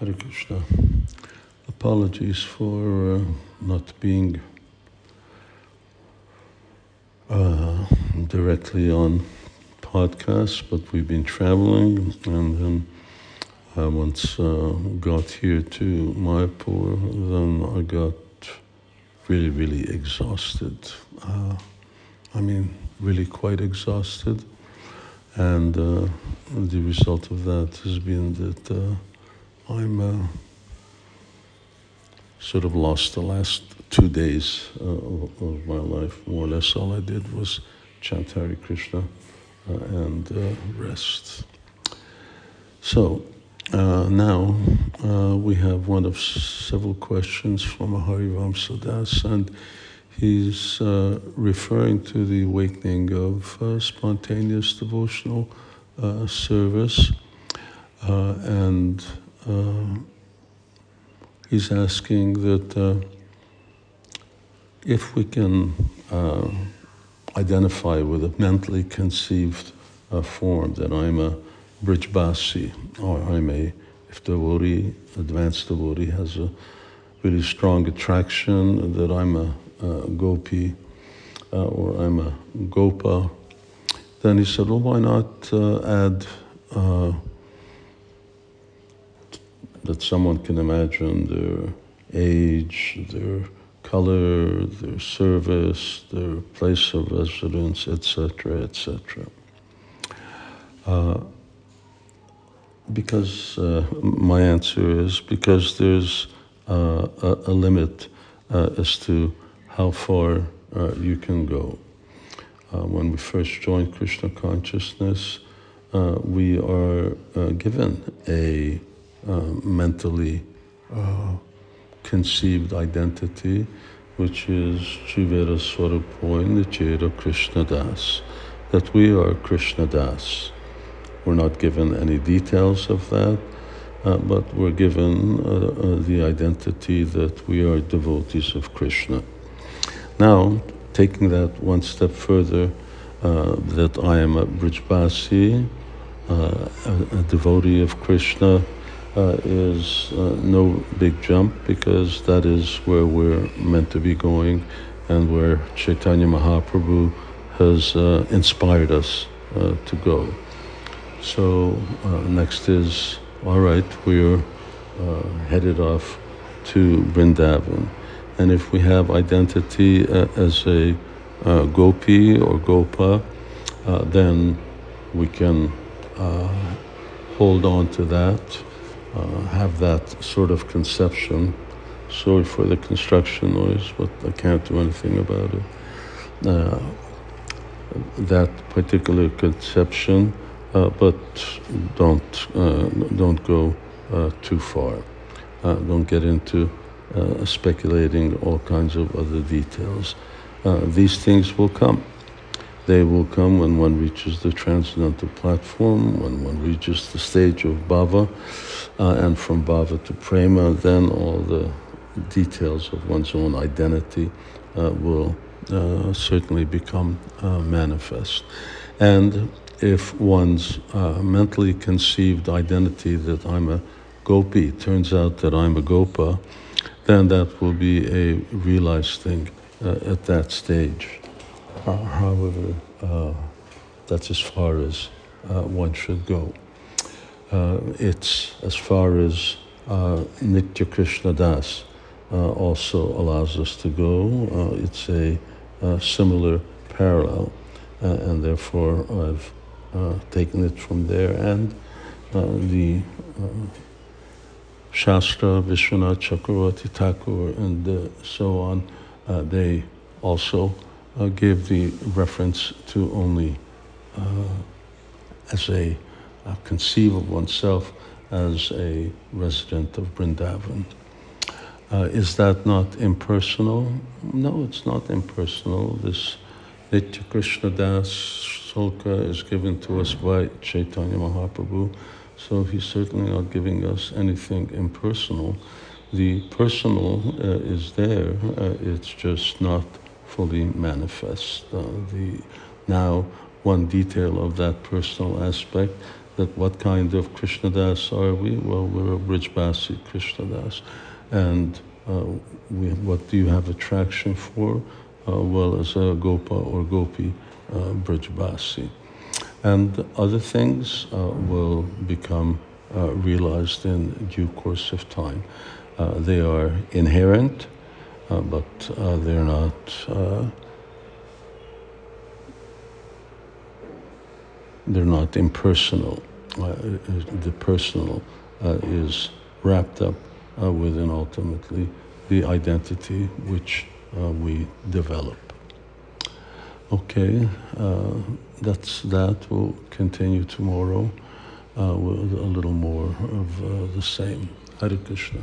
Hare Krishna. Apologies for uh, not being uh, directly on podcast, but we've been traveling, and then I once uh, got here to Mayapur, then I got really, really exhausted. Uh, I mean, really quite exhausted. And uh, the result of that has been that uh, I'm uh, sort of lost the last two days uh, of, of, my life. More or less, all I did was chant Hare Krishna uh, and uh, rest. So now we have one of several questions from Harivamsa Das, and he's uh, referring to the awakening of uh, spontaneous devotional uh, service. Uh, and uh, he's asking that uh, if we can identify with a mentally conceived form, that I'm a Brijbasi, or I'm a, if devotee, advanced devotee has a really strong attraction, that I'm a uh, gopi uh, or I'm a gopa, then he said, well, why not uh, add that someone can imagine their age, their color, their service, their place of residence, etc., etc. Uh, because uh, my answer is because there's uh, a, a, limit as to how far uh, you can go. Uh, when we first join Krishna consciousness, uh, we are uh, given a uh, mentally uh, conceived identity, which is Swarapoin, the Krishna Das, that we are Krishna Das. We're not given any details of that, but we're given the identity that we are devotees of Krishna. Now, taking that one step further, uh, that I am a Brijbasi, uh, a, a, devotee of Krishna, uh, is uh, no big jump because that is where we're meant to be going and where Chaitanya Mahaprabhu has uh, inspired us uh, to go. So, next is all right, we're headed off to Vrindavan. And if we have identity uh, as a uh, gopi or gopa, uh, then we can uh, hold on to that, uh, have that sort of conception. Sorry for the construction noise, but I can't do anything about it. Uh, that particular conception, but don't don't go too far. don't get into uh, speculating all kinds of other details. Uh, these things will come. They will come when one reaches the transcendental platform, when one reaches the stage of bhava, uh, and from bhava to prema, then all the details of one's own identity uh, will uh, certainly become uh, manifest. And if one's mentally conceived identity that I'm a gopi turns out that I'm a gopa, then that will be a realized thing uh, at that stage. Uh, however, uh, that's as far as uh, one should go. Uh, it's as far as uh, Nitya Krishna Das also allows us to go. it's a, similar parallel, and therefore I've taken it from there. And the Shastra, Vishwanath Chakravarti Thakur, and uh, so on, uh, they also uh, give the reference to only uh, as a uh, conceive of oneself as a resident of Vrindavan. Uh, is that not impersonal? No, it's not impersonal. This Nitya Krishna Das Sloka is given to us by Chaitanya Mahaprabhu so he's certainly not giving us anything impersonal. The personal uh, is there, uh, it's just not fully manifest. Uh, the, now, one detail of that personal aspect that what kind of Krishnadas are we? Well, we're a Brijbasi Krishnadas. And uh, we, what do you have attraction for? Uh, well, as a Gopa or Gopi uh, Brijbasi. And other things uh, will become uh, realized in due course of time. Uh, they are inherent, uh, but uh, they're not. Uh, they're not impersonal. Uh, the personal uh, is wrapped up uh, within ultimately the identity which uh, we develop. Okay, uh, that's that. We'll continue tomorrow uh, with a little more of uh, the same. Hare Krishna.